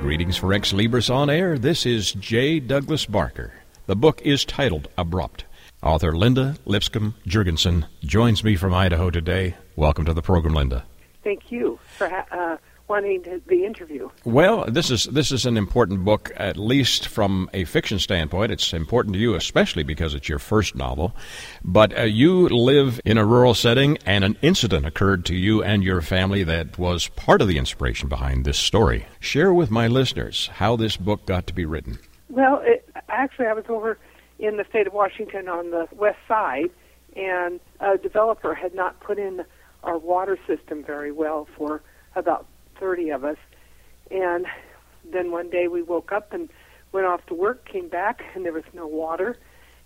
Greetings for Ex Libris On Air. This is J. Douglas Barker. The book is titled Abrupt. Author Linda Lipscomb Juergensen joins me from Idaho today. Welcome to the program, Linda. Thank you for ha- uh, wanting to, the interview. Well, this is this is an important book, at least from a fiction standpoint. It's important to you, especially because it's your first novel. But uh, you live in a rural setting, and an incident occurred to you and your family that was part of the inspiration behind this story. Share with my listeners how this book got to be written. Well, it, actually, I was over in the state of Washington on the west side, and a developer had not put in our water system very well for about 30 of us. And then one day we woke up and went off to work, came back, and there was no water.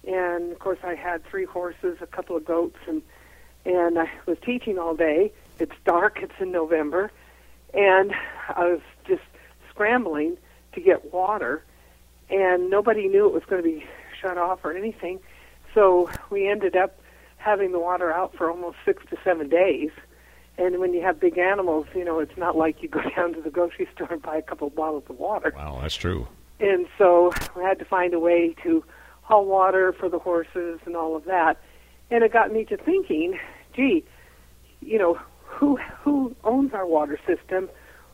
And of course, I had three horses, a couple of goats, and and I was teaching all day. It's dark. It's in November, and I was just scrambling to get water, and nobody knew it was going to be shut off or anything. So we ended up having the water out for almost six to seven days. And when you have big animals, you know, it's not like you go down to the grocery store and buy a couple of bottles of water. Wow, that's true. And so we had to find a way to haul water for the horses and all of that. And it got me to thinking, gee, you know, who who owns our water system?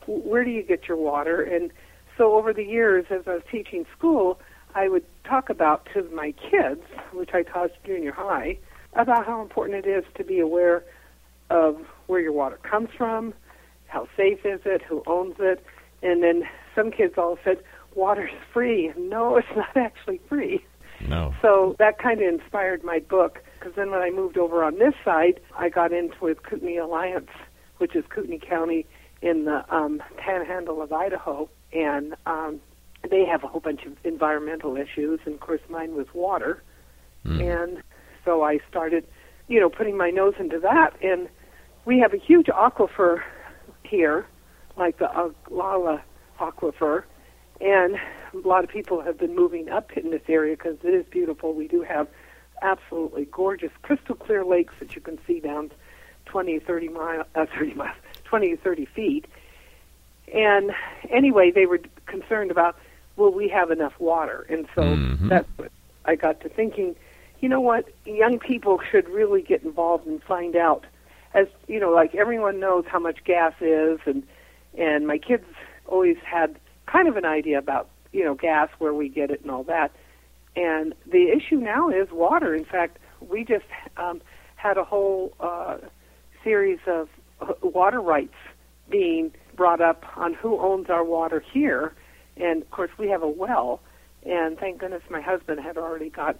Where do you get your water? And so over the years, as I was teaching school, I would talk about to my kids, which I taught junior high, about how important it is to be aware of where your water comes from, how safe is it, who owns it, and then some kids all said, water's free. No, it's not actually free. No. So that kind of inspired my book, because then when I moved over on this side, I got into with Kootenai Alliance, which is Kootenai County in the um, panhandle of Idaho, and um, they have a whole bunch of environmental issues, and of course mine was water. Mm. And so I started, you know, putting my nose into that, and we have a huge aquifer here, like the Ogallala aquifer, and a lot of people have been moving up in this area because it is beautiful. We do have absolutely gorgeous, crystal clear lakes that you can see down 20, 30 miles, uh, 30 miles, 20 to 30 feet. And anyway, they were concerned about, will we have enough water? And so Mhm. that's what I got to thinking. You know what? Young people should really get involved and find out. As you know, like everyone knows how much gas is, and and my kids always had kind of an idea about you know gas, where we get it, and all that. And the issue now is water. In fact, we just um, had a whole uh, series of uh, water rights being brought up on who owns our water here. And of course, we have a well, and thank goodness my husband had already got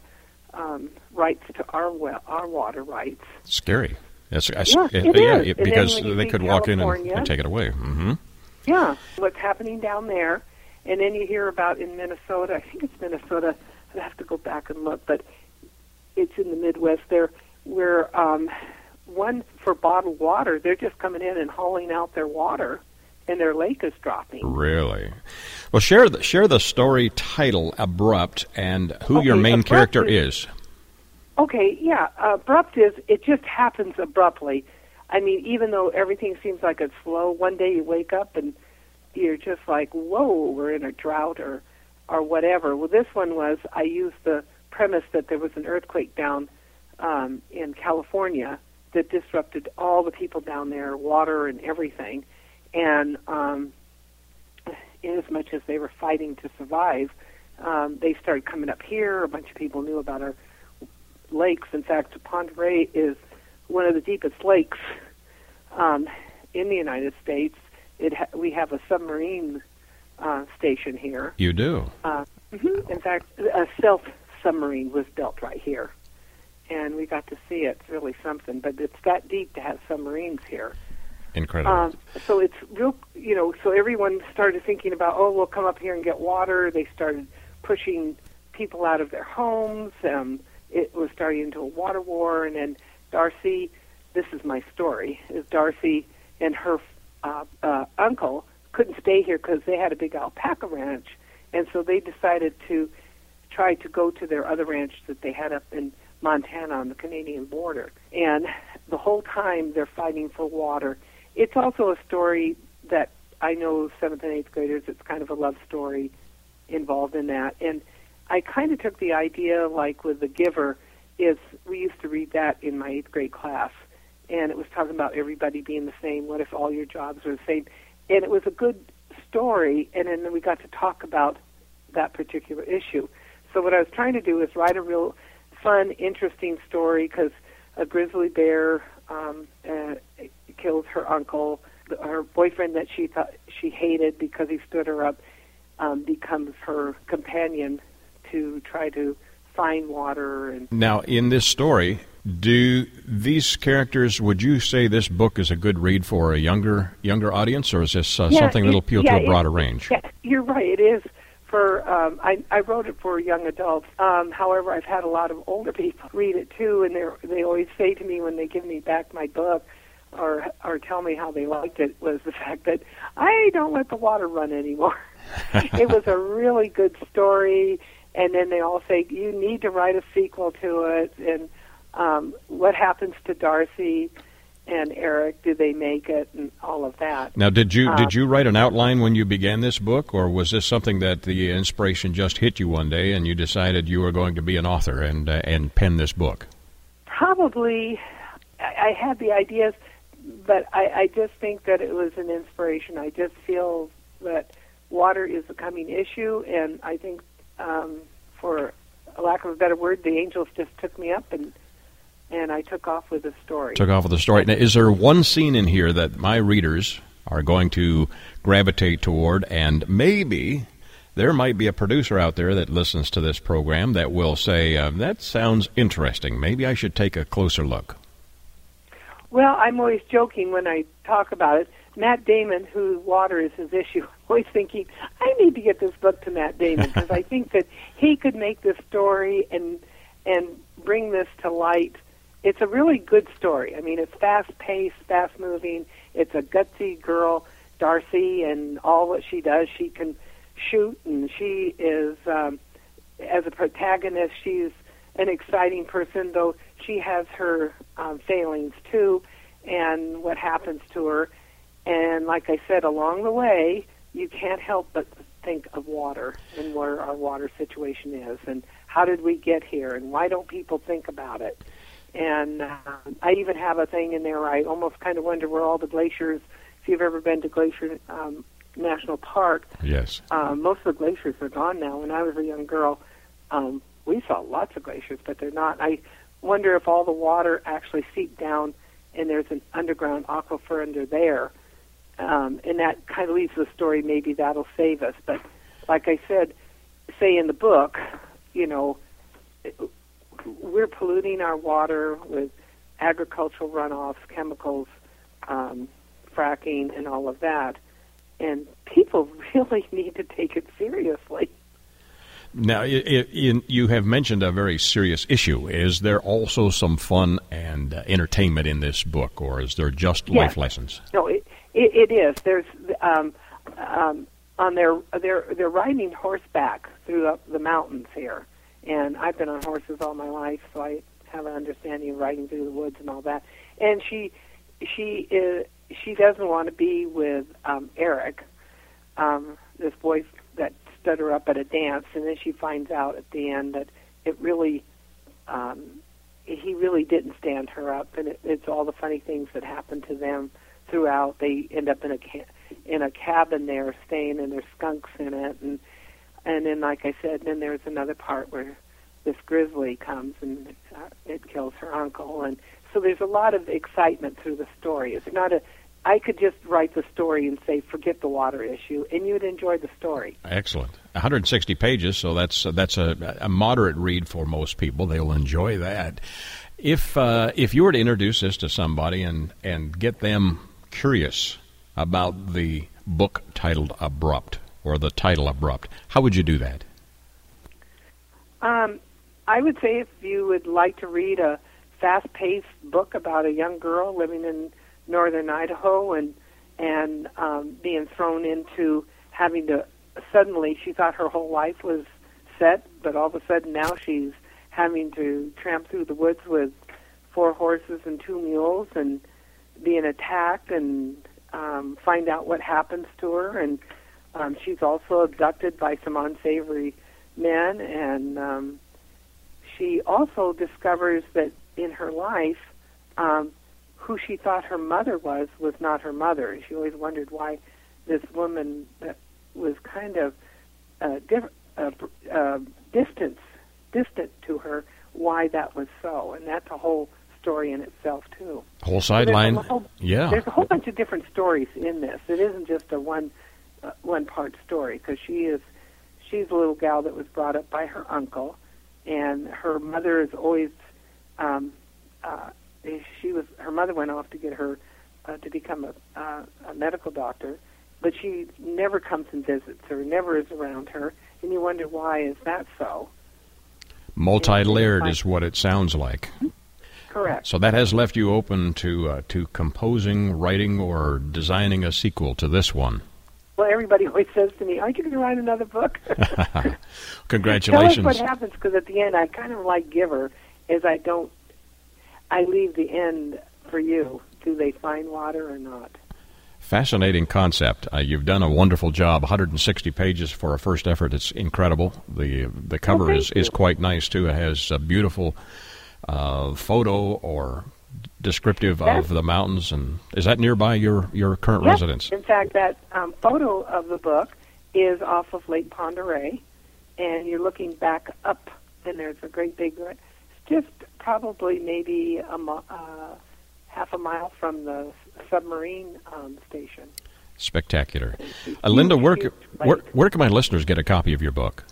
um, rights to our well, our water rights. Scary. Yes, I, Yeah, it yeah, is. it- because they could walk in and, and take it away. hmm Yeah, what's happening down there, and then you hear about in Minnesota. I think it's Minnesota. I'd have to go back and look, but it's in the Midwest there, where um, one for bottled water, they're just coming in and hauling out their water, and their lake is dropping. Really? Well, share the, share the story title, Abrupt, and who your main character is- is. Okay, yeah. Abrupt is it just happens abruptly. I mean, even though everything seems like it's slow, one day you wake up and you're just like, "Whoa, we're in a drought," or or whatever. Well, this one was I used the premise that there was an earthquake down um, in California that disrupted all the people down there, water and everything, and um, in as much as they were fighting to survive, um, they started coming up here. A bunch of people knew about our lakes. In fact, Pend Oreille is one of the deepest lakes um, in the United States. It ha- we have a submarine uh, station here. You do. Uh, mhm. In fact, a stealth submarine was built right here, and we got to see it. It's really something. But it's that deep to have submarines here. Incredible. Um, so it's real, you know. So everyone started thinking about, oh, we'll come up here and get water. They started pushing people out of their homes. Um, it was starting into a water war, and then Darcy. This is my story. Is Darcy and her uh, uh, uncle couldn't stay here because they had a big alpaca ranch, and so they decided to try to go to their other ranch that they had up in Montana on the Canadian border. And the whole time they're fighting for water. It's also a story that I know seventh and eighth graders. It's kind of a love story involved in that, and I kind of took the idea, like with The Giver, is we used to read that in my eighth grade class, and it was talking about everybody being the same. What if all your jobs were the same? And it was a good story, and then we got to talk about that particular issue. So what I was trying to do is write a real fun, interesting story because a grizzly bear um, uh, kills her uncle. Her boyfriend that she thought she hated because he stood her up um, becomes her companion to try to find water. And now, in this story, do these characters? Would you say this book is a good read for a younger younger audience, or is this uh, yeah, something that'll appeal yeah, to a broader range? Yeah, you're right. It is for. Um, I, I wrote it for young adults. Um, however, I've had a lot of older people read it too, and they they always say to me when they give me back my book, or or tell me how they liked it, was the fact that I don't let the water run anymore. it was a really good story and then they all say you need to write a sequel to it. And um, what happens to Darcy and Eric? Do they make it? And all of that. Now did you did you write an outline when you began this book or was this something that the inspiration just hit you one day and you decided you were going to be an author and uh, and pen this book? Probably I, I had the ideas but I, I just think that it was an inspiration. I just feel that water is a coming issue and I think um, for a lack of a better word, the angels just took me up and and I took off with the story. Took off with the story. Now, is there one scene in here that my readers are going to gravitate toward, and maybe there might be a producer out there that listens to this program that will say, uh, "That sounds interesting. Maybe I should take a closer look." Well, I'm always joking when I talk about it. Matt Damon, whose water is his issue, always thinking, I need to get this book to Matt Damon because I think that he could make this story and and bring this to light. It's a really good story. I mean, it's fast paced, fast moving. It's a gutsy girl, Darcy, and all what she does, she can shoot, and she is um, as a protagonist, she's an exciting person, though she has her um, failings too, and what happens to her and like I said, along the way, you can't help but think of water and where our water situation is, and how did we get here, and why don't people think about it? And uh, I even have a thing in there. I almost kind of wonder where all the glaciers. If you've ever been to Glacier um, National Park, yes, um, most of the glaciers are gone now. When I was a young girl, um, we saw lots of glaciers, but they're not. I wonder if all the water actually seeped down, and there's an underground aquifer under there um, and that kind of leaves the story. Maybe that'll save us. But like I said, say in the book, you know, we're polluting our water with agricultural runoffs, chemicals, um, fracking, and all of that. And people really need to take it seriously. Now, it, it, you have mentioned a very serious issue. Is there also some fun and uh, entertainment in this book, or is there just yes. life lessons? No, it, it, it is. There's um, um, on their they're they're riding horseback through the mountains here, and I've been on horses all my life, so I have an understanding of riding through the woods and all that. And she she is she doesn't want to be with um, Eric, um, this boy that stood her up at a dance, and then she finds out at the end that it really um, he really didn't stand her up, and it, it's all the funny things that happened to them throughout. They end up in a ca- in a cabin there, staying, and there's skunks in it, and and then, like I said, then there's another part where this grizzly comes and uh, it kills her uncle, and so there's a lot of excitement through the story. It's not a I could just write the story and say, forget the water issue, and you'd enjoy the story. Excellent. 160 pages, so that's that's a, a moderate read for most people. They'll enjoy that. If uh, if you were to introduce this to somebody and and get them curious about the book titled Abrupt or the title Abrupt, how would you do that? Um, I would say if you would like to read a fast-paced book about a young girl living in northern Idaho and and um, being thrown into having to suddenly she thought her whole life was set, but all of a sudden now she's having to tramp through the woods with four horses and two mules and being attacked and um, find out what happens to her. And um, she's also abducted by some unsavory men. And um, she also discovers that in her life um, who she thought her mother was was not her mother. She always wondered why this woman that was kind of uh, diff- uh, uh, distant, distant to her, why that was so, and that's a whole story in itself too. Whole sideline, so yeah. There's a whole bunch of different stories in this. It isn't just a one uh, one part story because she is she's a little gal that was brought up by her uncle, and her mother is always um, uh, she was her mother went off to get her uh, to become a, uh, a medical doctor, but she never comes and visits her, never is around her, and you wonder why is that so? Multi-layered is what it sounds like. Correct. So that has left you open to uh, to composing, writing, or designing a sequel to this one. Well, everybody always says to me, "Aren't you going to write another book?" Congratulations. Tell us what happens because at the end, I kind of like Giver, is I don't, I leave the end for you. Do they find water or not? Fascinating concept. Uh, you've done a wonderful job. 160 pages for a first effort. It's incredible. the The cover well, is, is quite nice too. It has a beautiful uh, photo or descriptive That's, of the mountains. And is that nearby your your current yes. residence? In fact, that um, photo of the book is off of Lake Oreille, and you're looking back up, and there's a great big, just probably maybe a uh, half a mile from the submarine um, station. Spectacular. Uh, Linda, where, where, where can my listeners get a copy of your book?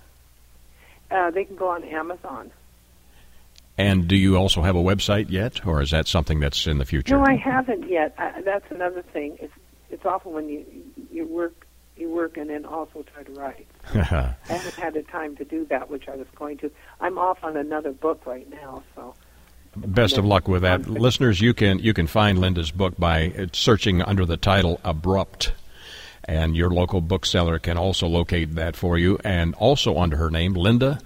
Uh, they can go on Amazon. And do you also have a website yet, or is that something that's in the future? No, I haven't yet. I, that's another thing. It's it's awful when you you work you work and then also try to write. I haven't had the time to do that, which I was going to. I'm off on another book right now, so. Best of luck with that, listeners. You can you can find Linda's book by searching under the title "Abrupt." And your local bookseller can also locate that for you. And also under her name, Linda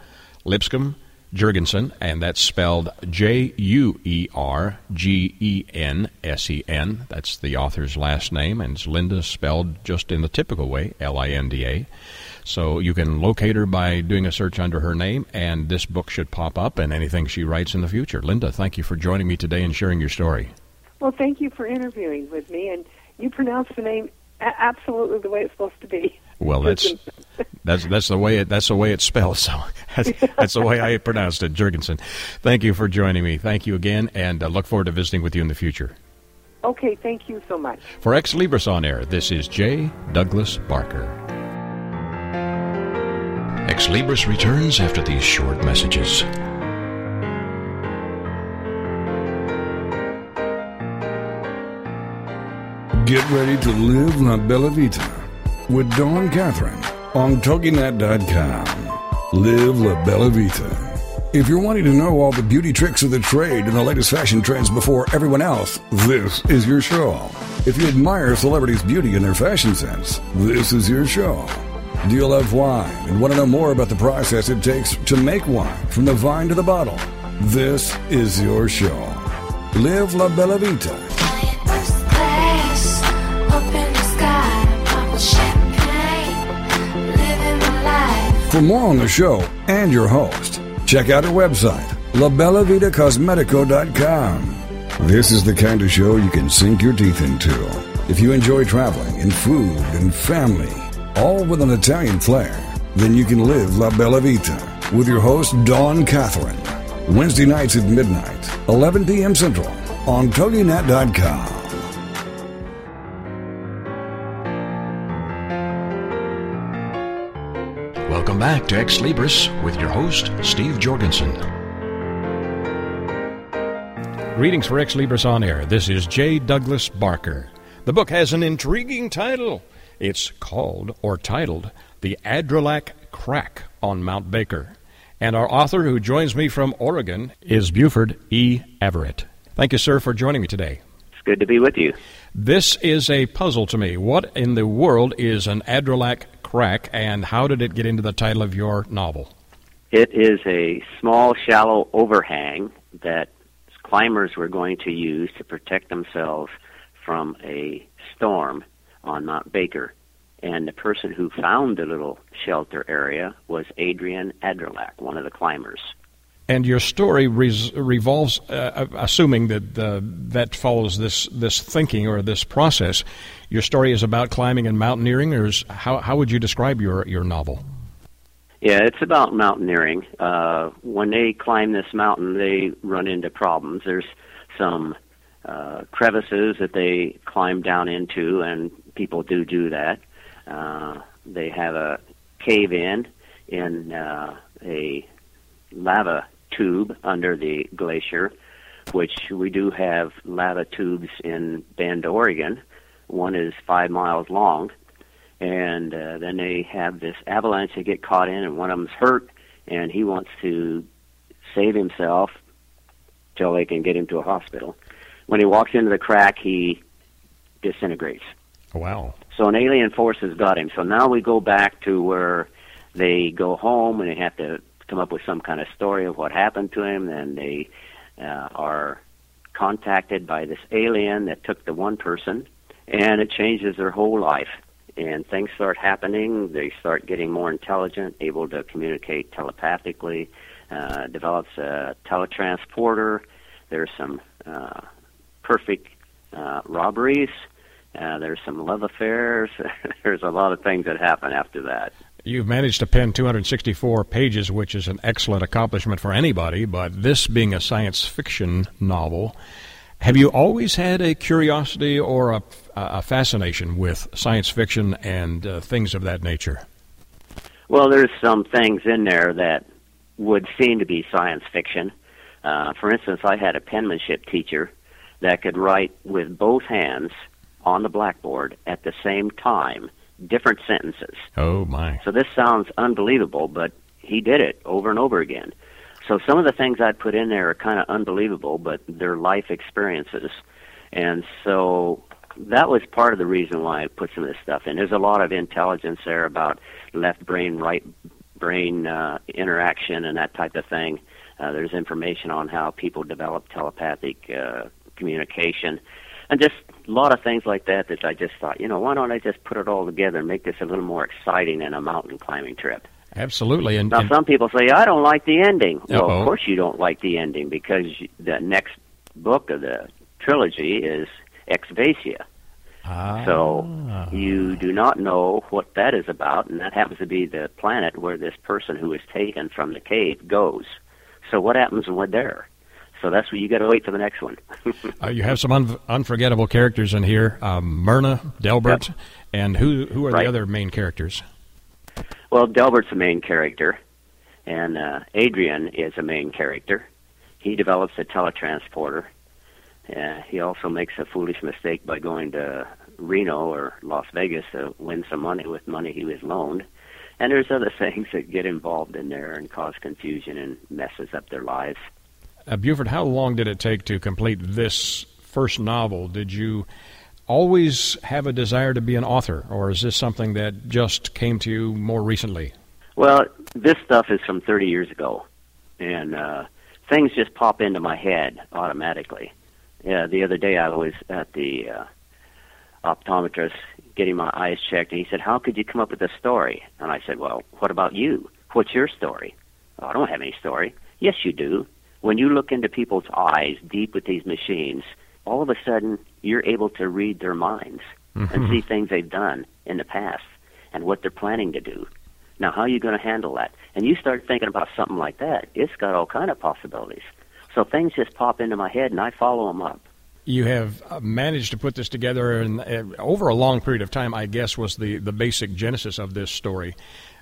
Lipscomb Juergensen, and that's spelled J U E R G E N S E N. That's the author's last name, and it's Linda spelled just in the typical way, L I N D A. So you can locate her by doing a search under her name, and this book should pop up and anything she writes in the future. Linda, thank you for joining me today and sharing your story. Well, thank you for interviewing with me, and you pronounce the name absolutely the way it's supposed to be. Well, that's that's that's the way it that's the way it's spelled. So that's, that's the way I pronounced it, Juergensen. Thank you for joining me. Thank you again, and uh, look forward to visiting with you in the future. Okay, thank you so much. For Ex Libris on Air, this is J. Douglas Barker. Ex Libris returns after these short messages. Get ready to live La Bella Vita with Dawn Catherine on TogiNet.com. Live La Bella Vita. If you're wanting to know all the beauty tricks of the trade and the latest fashion trends before everyone else, this is your show. If you admire celebrities' beauty and their fashion sense, this is your show. Do you love wine and want to know more about the process it takes to make wine from the vine to the bottle? This is your show. Live La Bella Vita For more on the show and your host, check out our website, labellavitacosmetico.com. This is the kind of show you can sink your teeth into. If you enjoy traveling and food and family, all with an Italian flair, then you can live La Bella Vita with your host, Dawn Catherine. Wednesday nights at midnight, 11 p.m. Central on TogiNet.com. Welcome back to Ex Libris with your host, Steve Jorgensen. Greetings for Ex Libris on Air. This is J. Douglas Barker. The The book has an intriguing title. It's called, or titled, The Adralac Crack on Mount Baker. And our author, who joins me from Oregon, is Beauford E. Averette. Thank you, sir, for joining me today. It's good to be with you. This is a puzzle to me. What in the world is an Adralac crack, and how did it get into the title of your novel? It is a small, shallow overhang that climbers were going to use to protect themselves from a storm on Mount Baker. And the person who found the little shelter area was Adrian Adralac, one of the climbers. And your story res- revolves, uh, assuming that uh, that follows this this thinking or this process. Your story is about climbing and mountaineering, or is, how how would you describe your your novel? Yeah, it's about mountaineering. Uh, when they climb this mountain, they run into problems. There's some uh, crevices that they climb down into, and people do do that. Uh, they have a cave in in uh, a lava tube under the glacier, which we do have lava tubes in Bend, Oregon. One is five miles long, and uh, then they have this avalanche they get caught in, and one of them's hurt, and he wants to save himself till they can get him to a hospital. When he walks into the crack, he disintegrates. Wow. So an alien force has got him. So now we go back to where they go home and they have to come up with some kind of story of what happened to him. And they uh, are contacted by this alien that took the one person, and it changes their whole life. And things start happening. They start getting more intelligent, able to communicate telepathically. Uh, develops a teletransporter. There's some uh, perfect uh, robberies. Uh, there's some love affairs. there's a lot of things that happen after that. You've managed to pen 264 pages, which is an excellent accomplishment for anybody, but this being a science fiction novel, have you always had a curiosity or a, a fascination with science fiction and uh, things of that nature? Well, there's some things in there that would seem to be science fiction. Uh, for instance, I had a penmanship teacher that could write with both hands on the blackboard at the same time different sentences. Oh my. So this sounds unbelievable, but he did it over and over again. So some of the things I put in there are kind of unbelievable, but they're life experiences. And so that was part of the reason why I put some of this stuff in. There's a lot of intelligence there about left brain, right brain uh, interaction and that type of thing. Uh, there's information on how people develop telepathic uh, communication and just a lot of things like that that I just thought, you know, why don't I just put it all together and make this a little more exciting than a mountain climbing trip? Absolutely. And, now, and some people say, I don't like the ending. Well, Uh-oh. of course you don't like the ending because the next book of the trilogy is Exvasia. Ah. So you do not know what that is about, and that happens to be the planet where this person who is taken from the cave goes. So what happens when we're there? So that's what you got to wait for the next one. uh, you have some un- unforgettable characters in here: um, Myrna, Delbert, Yep. and who who are Right. the other main characters? Well, Delbert's the main character, and uh, Adrian is a main character. He develops a teletransporter. Uh, he also makes a foolish mistake by going to Reno or Las Vegas to win some money with money he was loaned. And there's other things that get involved in there and cause confusion and messes up their lives. Uh, Beauford, how long did it take to complete this first novel? Did you always have a desire to be an author, or is this something that just came to you more recently? Well, this stuff is from 30 years ago, and uh, things just pop into my head automatically. Yeah, the other day I was at the uh, optometrist getting my eyes checked, and he said, "How could you come up with a story?" And I said, "Well, what about you? What's your story?" "Oh, "I don't have any story." "Yes, you do. When you look into people's eyes deep with these machines, all of a sudden you're able to read their minds and see things they've done in the past and what they're planning to do. Now, how are you going to handle that? And you start thinking about something like that. It's got all kind of possibilities. So things just pop into my head, and I follow them up. You have uh, managed to put this together, and uh, over a long period of time, I guess, was the, the basic genesis of this story.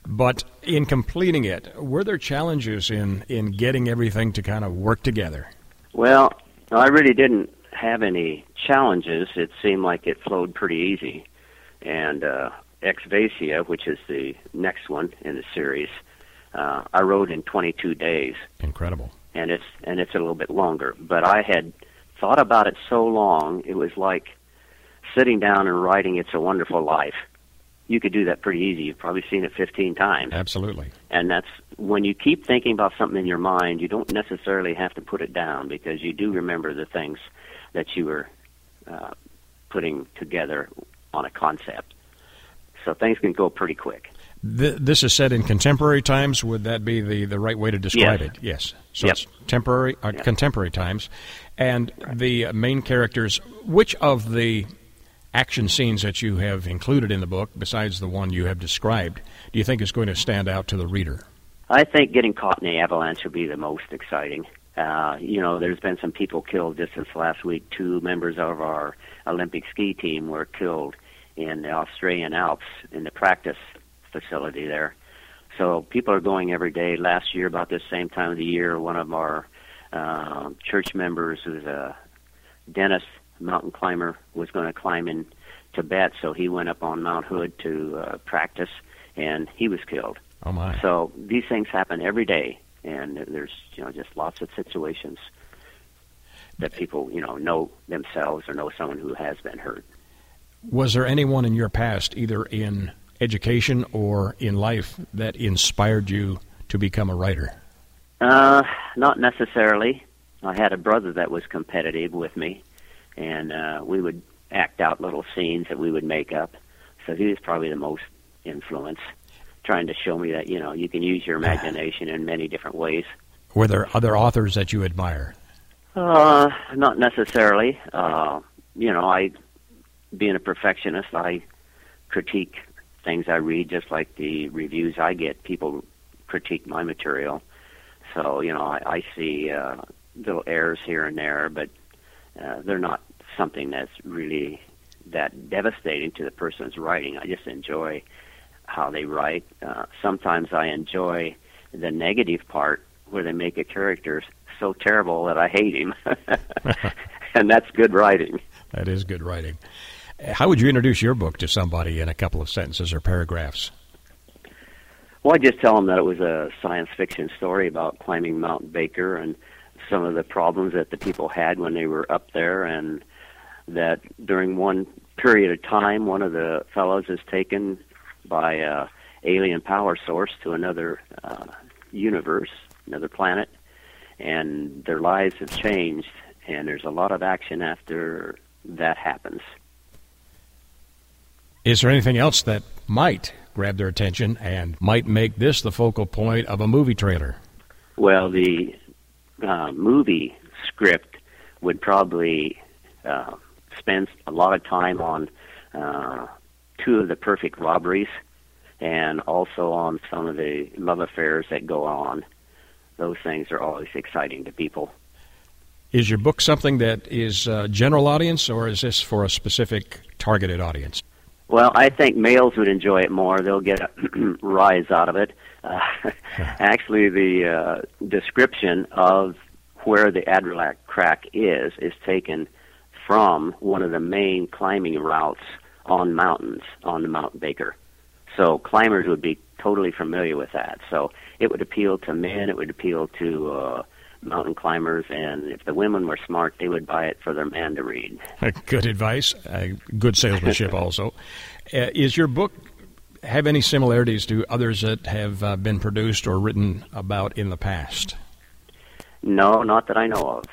But in completing it, were there challenges in, in getting everything to kind of work together? Well, I really didn't have any challenges. It seemed like it flowed pretty easy. And uh, Exvasia, which is the next one in the series, uh, I wrote in 22 days. Incredible. And it's and it's a little bit longer. But I had thought about it so long, it was like sitting down and writing "It's a Wonderful Life." You could do that pretty easy. You've probably seen it 15 times. Absolutely. And that's when you keep thinking about something in your mind, you don't necessarily have to put it down because you do remember the things that you were uh, putting together on a concept. So things can go pretty quick. Th- this is set in contemporary times. Would that be the, the right way to describe Yes. it? Yes. So Yep. it's temporary, uh, Yep. contemporary times, and the main characters. Which of the action scenes that you have included in the book, besides the one you have described, do you think is going to stand out to the reader? I think getting caught in the avalanche will be the most exciting. Uh, you know, there's been some people killed just this last week. Two members of our Olympic ski team were killed in the Australian Alps in the practice facility there. So people are going every day. Last year, about this same time of the year, one of our uh, church members, who's a Dennis mountain climber, was going to climb in Tibet. So he went up on Mount Hood to uh, practice, and he was killed. Oh my! So these things happen every day, and there's you know just lots of situations that people you know know themselves or know someone who has been hurt. Was there anyone in your past, either in education or in life, that inspired you to become a writer? Uh, not necessarily. I had a brother that was competitive with me, and uh, we would act out little scenes that we would make up. So he was probably the most influence, trying to show me that you know you can use your imagination in many different ways. Were there other authors that you admire? Uh, not necessarily. Uh, you know, I, being a perfectionist, I critique things I read just like the reviews I get. People critique my material. So, you know, I, I see uh, little errors here and there, but uh, they're not something that's really that devastating to the person's writing. I just enjoy how they write. Uh, sometimes I enjoy the negative part where they make a character so terrible that I hate him. and that's good writing. That is good writing. How would you introduce your book to somebody in a couple of sentences or paragraphs? Well, I just tell them that it was a science fiction story about climbing Mount Baker and some of the problems that the people had when they were up there, and that during one period of time, one of the fellows is taken by a alien power source to another uh, universe, another planet, and their lives have changed. And there's a lot of action after that happens. Is there anything else that might grab their attention and might make this the focal point of a movie trailer? Well, the uh, movie script would probably uh, spend a lot of time on uh, two of the perfect robberies and also on some of the love affairs that go on. Those things are always exciting to people. Is your book something that is uh, general audience, or is this for a specific targeted audience? Well, I think males would enjoy it more. They'll get a rise out of it. Uh, actually, the uh, description of where the Adralac Crack is is taken from one of the main climbing routes on mountains on the Mount Baker. So climbers would be totally familiar with that. So it would appeal to men. It would appeal to uh, mountain climbers, and if the women were smart, they would buy it for their man to read. Good advice, uh, good salesmanship also. Uh, is your book have any similarities to others that have uh, been produced or written about in the past? No, not that I know of.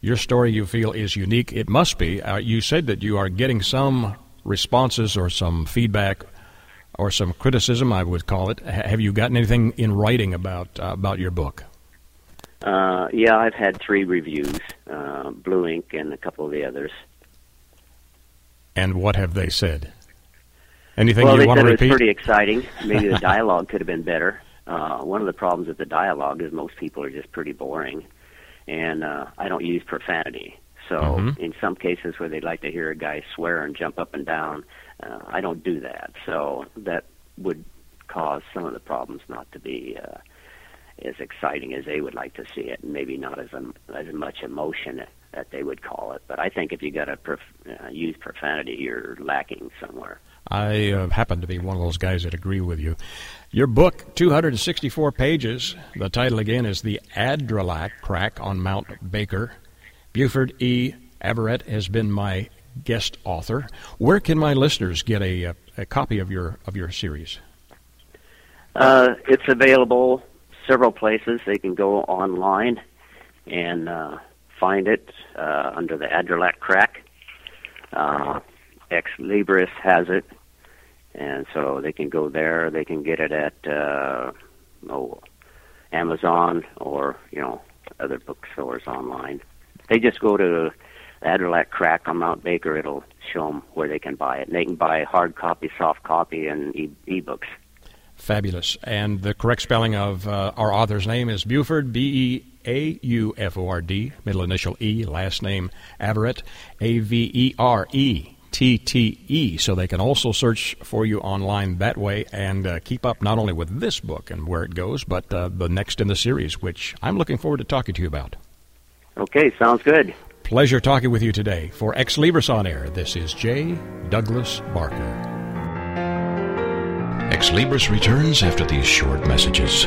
Your story, you feel, is unique. It must be. Uh, you said that you are getting some responses or some feedback or some criticism, I would call it. H- have you gotten anything in writing about uh, about your book? Uh, yeah, I've had three reviews, uh, Blue Ink and a couple of the others. And what have they said? Anything well, you they want said to it was pretty exciting. Maybe the dialogue could have been better. Uh, one of the problems with the dialogue is most people are just pretty boring, and uh, I don't use profanity. So Mhm. in some cases where they'd like to hear a guy swear and jump up and down, uh, I don't do that. So that would cause some of the problems not to be uh, as exciting as they would like to see it, and maybe not as um, as much emotion that they would call it. But I think if you got to prof- uh, use profanity, you're lacking somewhere. I uh, happen to be one of those guys that agree with you. Your book, 264 pages. The title again is The Adralac Crack on Mount Baker. Beauford E. Averette has been my guest author. Where can my listeners get a, a, a copy of your of your series? Uh, it's available several places. They can go online and uh, find it uh, under the Adralac Crack. Ex Libris has it, and so they can go there. They can get it at uh, oh, Amazon or you know other bookstores online. They just go to Adralac Crack on Mount Baker. It'll show them where they can buy it. And they can buy hard copy, soft copy, and e- ebooks. Fabulous. And the correct spelling of uh, our author's name is Beauford, B E A U F O R D, middle initial E, last name Averette, A V E R E T T E. So they can also search for you online that way and uh, keep up not only with this book and where it goes, but uh, the next in the series, which I'm looking forward to talking to you about. Okay, sounds good. Pleasure talking with you today. For Ex Libris On Air, this is J. Douglas Barker. Ex Libris returns after these short messages.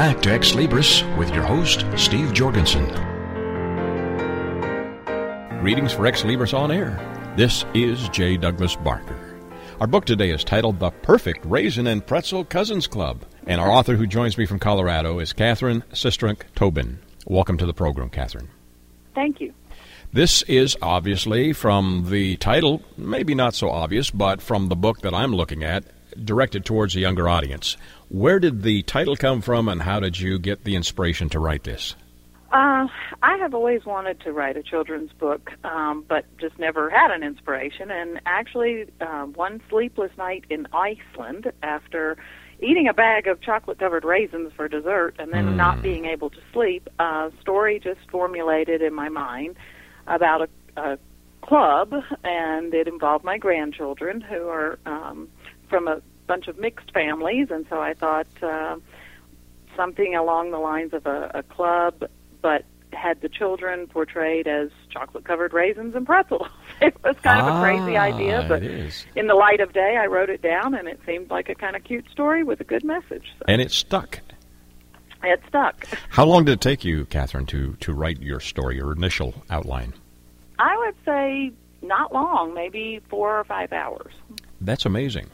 back to Ex Libris with your host, Steve Jorgensen. Greetings for Ex Libris On Air. This is J. Douglas Barker. Our book today is titled The Perfect Raisin and Pretzel Cousins Club, and our author who joins me from Colorado is Catherine Sistrunk Tobin. Welcome to the program, Catherine. Thank you. This is obviously from the title, maybe not so obvious, but from the book that I'm looking at, directed towards a younger audience. Where did the title come from, and how did you get the inspiration to write this? Uh, I have always wanted to write a children's book, um, but just never had an inspiration. And actually, uh, one sleepless night in Iceland, after eating a bag of chocolate-covered raisins for dessert and then Mm. not being able to sleep, a story just formulated in my mind about a, a club, and it involved my grandchildren who are um, from a bunch of mixed families, and so I thought. Uh, something along the lines of a, a club, but had the children portrayed as chocolate covered raisins and pretzels. it was kind of a crazy Ah, idea, but in the light of day, I wrote it down, and it seemed like a kind of cute story with a good message. So And it stuck. it stuck. How long did it take you, Catherine, to, to write your story, your initial outline? I would say not long, maybe four or five hours. That's amazing.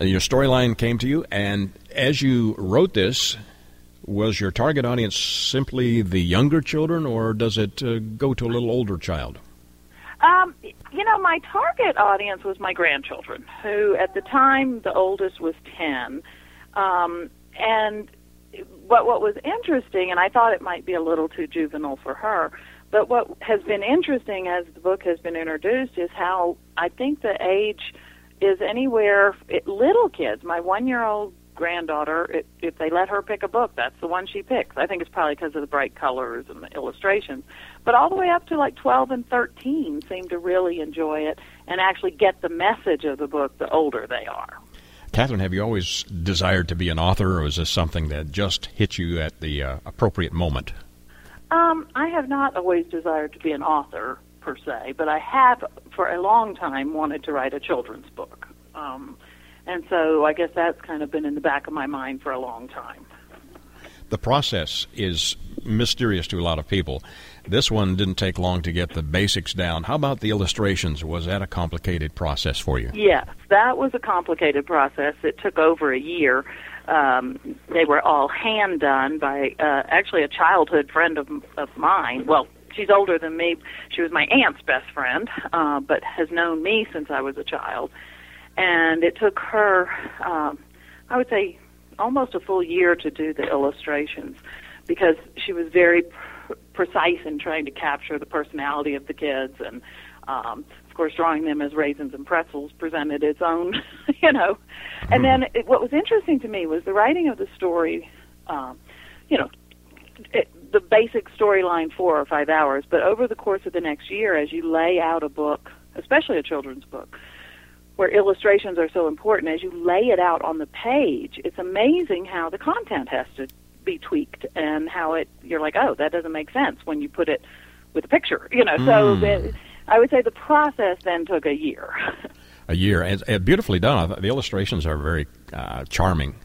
Your storyline came to you, and as you wrote this, was your target audience simply the younger children, or does it uh, go to a little older child? Um, you know, my target audience was my grandchildren, who at the time the oldest was ten, um, and what what was interesting, and I thought it might be a little too juvenile for her, but what has been interesting as the book has been introduced is how I think the age is anywhere it, little kids. My one year old granddaughter, it, if they let her pick a book, that's the one she picks. I think it's probably because of the bright colors and the illustrations. But all the way up to like 12 and 13 seem to really enjoy it and actually get the message of the book the older they are. Catherine, have you always desired to be an author, or is this something that just hit you at the uh, appropriate moment? Um, I have not always desired to be an author per se, but I have for a long time, wanted to write a children's book. Um, and so I guess that's kind of been in the back of my mind for a long time. The process is mysterious to a lot of people. This one didn't take long to get the basics down. How about the illustrations? Was that a complicated process for you? Yes, that was a complicated process. It took over a year. Um, they were all hand done by uh, actually a childhood friend of, of mine. Well, she's older than me. She was my aunt's best friend, uh, but has known me since I was a child. And it took her, um, I would say, almost a full year to do the illustrations because she was very pr- precise in trying to capture the personality of the kids and um of course drawing them as raisins and pretzels presented its own you know and then it, what was interesting to me was the writing of the story um you know it, the basic storyline four or five hours but over the course of the next year as you lay out a book especially a children's book where illustrations are so important, as you lay it out on the page, it's amazing how the content has to be tweaked and how it you're like, oh, that doesn't make sense when you put it with a picture, you know. Mm. So the, I would say the process then took a year. a year, and, and beautifully done. The illustrations are very uh, charming.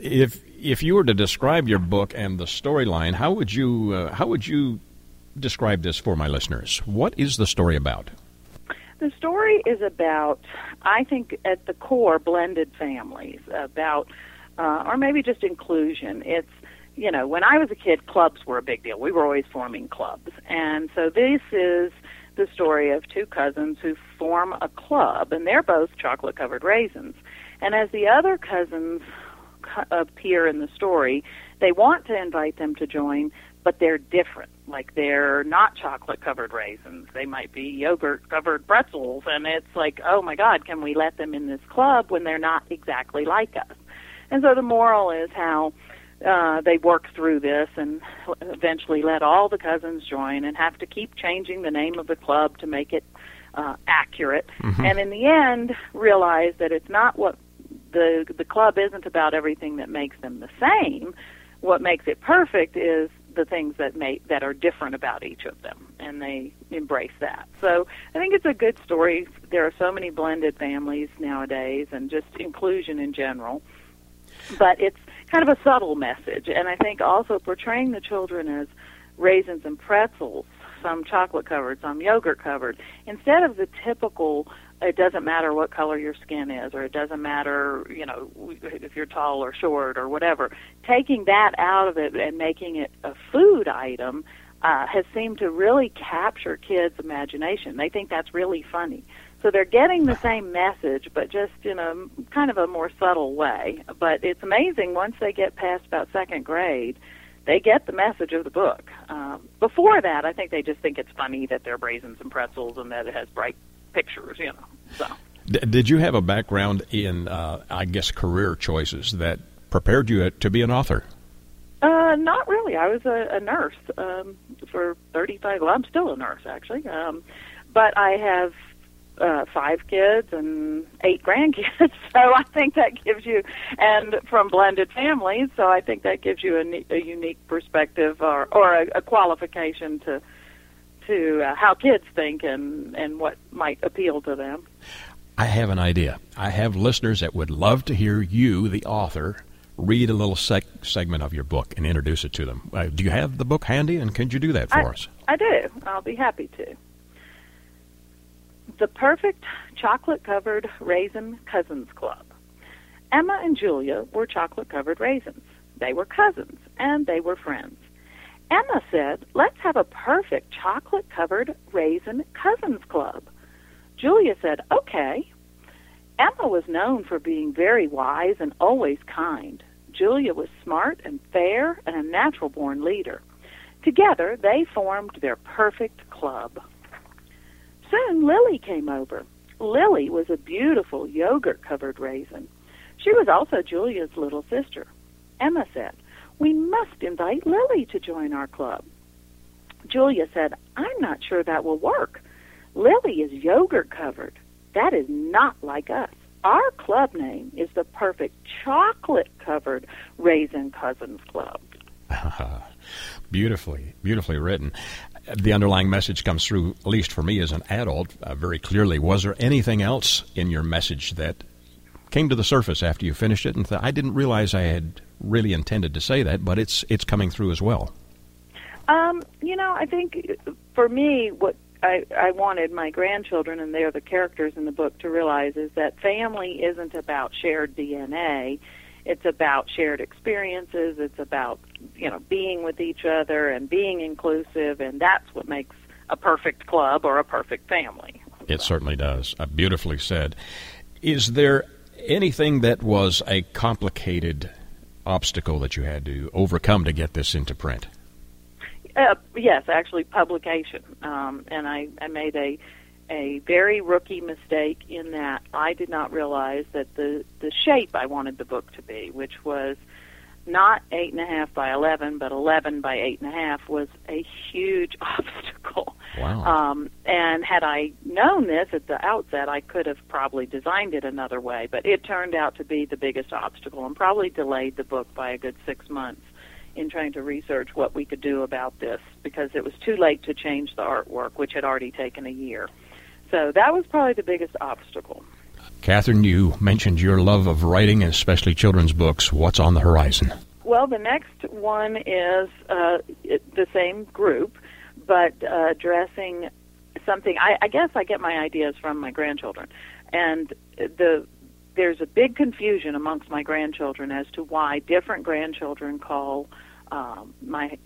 If if you were to describe your book and the storyline, how would you uh, how would you describe this for my listeners? What is the story about? The story is about, I think, at the core, blended families, about, uh, or maybe just inclusion. It's, you know, when I was a kid, clubs were a big deal. We were always forming clubs. And so this is the story of two cousins who form a club, and they're both chocolate covered raisins. And as the other cousins appear in the story, they want to invite them to join, but they're different. Like they're not chocolate covered raisins. They might be yogurt covered pretzels. And it's like, oh my God, can we let them in this club when they're not exactly like us? And so the moral is how uh, they work through this and eventually let all the cousins join and have to keep changing the name of the club to make it uh, accurate. Mm-hmm. And in the end, realize that it's not what the the club isn't about everything that makes them the same. What makes it perfect is the things that make that are different about each of them, and they embrace that. So I think it's a good story. There are so many blended families nowadays, and just inclusion in general. But it's kind of a subtle message, and I think also portraying the children as raisins and pretzels, some chocolate covered, some yogurt covered, instead of the typical it doesn't matter what color your skin is or it doesn't matter you know if you're tall or short or whatever. Taking that out of it and making it a food item uh, has seemed to really capture kids imagination. They think that's really funny. So they're getting the same message but just in a kind of a more subtle way. But it's amazing once they get past about second grade they get the message of the book. Um, before that, I think they just think it's funny that they're raisins and pretzels and that it has bright pictures, you know. So. D- did you have a background in, uh, I guess, career choices that prepared you to be an author? Uh, not really. I was a, a nurse um, for 35. Well, I'm still a nurse actually, um, but I have uh, five kids and eight grandkids. So I think that gives you, and from blended families. So I think that gives you a, a unique perspective or or a, a qualification to to uh, how kids think and and what might appeal to them. I have an idea. I have listeners that would love to hear you, the author, read a little sec- segment of your book and introduce it to them. Uh, do you have the book handy, and could you do that for I, us? I do. I'll be happy to. The Perfect Chocolate Covered Raisin Cousins Club. Emma and Julia were chocolate covered raisins. They were cousins, and they were friends. Emma said, Let's have a perfect chocolate covered raisin cousins club. Julia said, Okay. Emma was known for being very wise and always kind. Julia was smart and fair and a natural born leader. Together, they formed their perfect club. Soon, Lily came over. Lily was a beautiful yogurt covered raisin. She was also Julia's little sister. Emma said, we must invite Lily to join our club. Julia said, I'm not sure that will work. Lily is yogurt covered. That is not like us. Our club name is the perfect chocolate covered Raisin Cousins Club. beautifully, beautifully written. the underlying message comes through, at least for me as an adult, uh, very clearly. Was there anything else in your message that came to the surface after you finished it and thought, I didn't realize I had really intended to say that, but it's it's coming through as well? Um, you know, I think for me, what I, I wanted my grandchildren, and they're the characters in the book, to realize is that family isn't about shared DNA. It's about shared experiences. It's about you know being with each other and being inclusive, and that's what makes a perfect club or a perfect family. It certainly does. Uh, beautifully said. Is there anything that was a complicated obstacle that you had to overcome to get this into print? Uh, yes, actually, publication. Um, and I, I made a a very rookie mistake in that I did not realize that the the shape I wanted the book to be, which was not eight and a half by eleven, but eleven by eight and a half, was a huge obstacle. Wow. Um, and had I known this at the outset, I could have probably designed it another way. But it turned out to be the biggest obstacle, and probably delayed the book by a good six months in trying to research what we could do about this because it was too late to change the artwork, which had already taken a year. So that was probably the biggest obstacle. Catherine, you mentioned your love of writing, especially children's books. What's on the horizon? Well, the next one is uh, the same group, but uh, addressing something. I, I guess I get my ideas from my grandchildren, and the there's a big confusion amongst my grandchildren as to why different grandchildren call um, my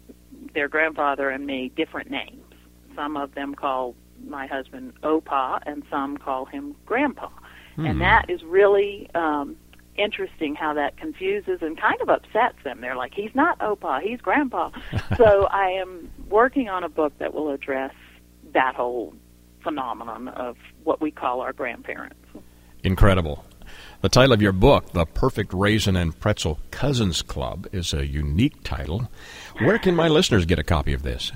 their grandfather and me different names. Some of them call my husband Opa, and some call him Grandpa, hmm. and that is really um, interesting. How that confuses and kind of upsets them. They're like, "He's not Opa, he's Grandpa." so I am working on a book that will address that whole phenomenon of what we call our grandparents. Incredible. The title of your book, The Perfect Raisin and Pretzel Cousins Club, is a unique title. Where can my listeners get a copy of this?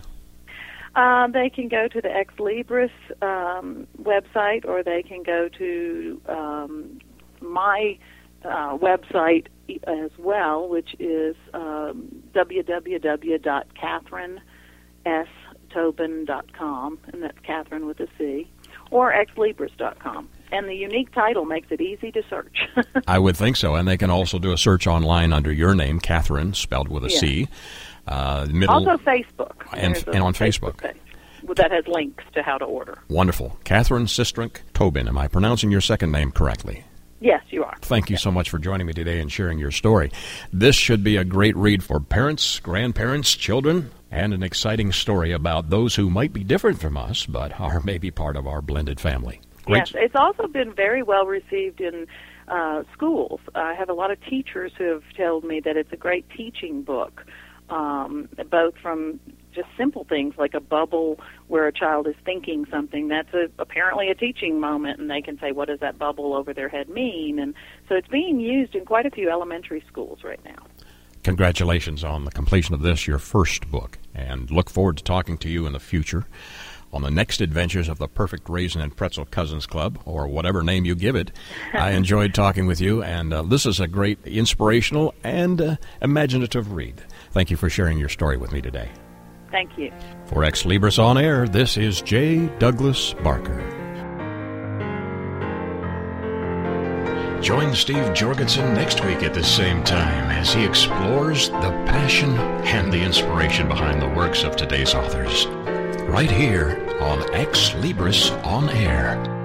Um, they can go to the Xlibris um, website, or they can go to um, my uh, website as well, which is um, www.catherineSTobin.com, and that's Catherine with a C, or xlibris.com and the unique title makes it easy to search. I would think so, and they can also do a search online under your name, Catherine, spelled with a yeah. C. Uh, middle, also Facebook, and, and on Facebook. Facebook that has links to how to order. Wonderful, Catherine Sistrunk Tobin. Am I pronouncing your second name correctly? Yes, you are. Thank you yes. so much for joining me today and sharing your story. This should be a great read for parents, grandparents, children, and an exciting story about those who might be different from us but are maybe part of our blended family. Great. Yes, it's also been very well received in uh, schools. I have a lot of teachers who have told me that it's a great teaching book, um, both from just simple things like a bubble where a child is thinking something. That's a, apparently a teaching moment, and they can say, "What does that bubble over their head mean?" And so it's being used in quite a few elementary schools right now. Congratulations on the completion of this, your first book, and look forward to talking to you in the future on the next adventures of the Perfect Raisin and Pretzel Cousins Club, or whatever name you give it. I enjoyed talking with you, and uh, this is a great inspirational and uh, imaginative read. Thank you for sharing your story with me today. Thank you. For Xlibris On Air, this is J. Douglas Barker. Join Steve Juergensen next week at the same time as he explores the passion and the inspiration behind the works of today's authors right here on Xlibris On Air.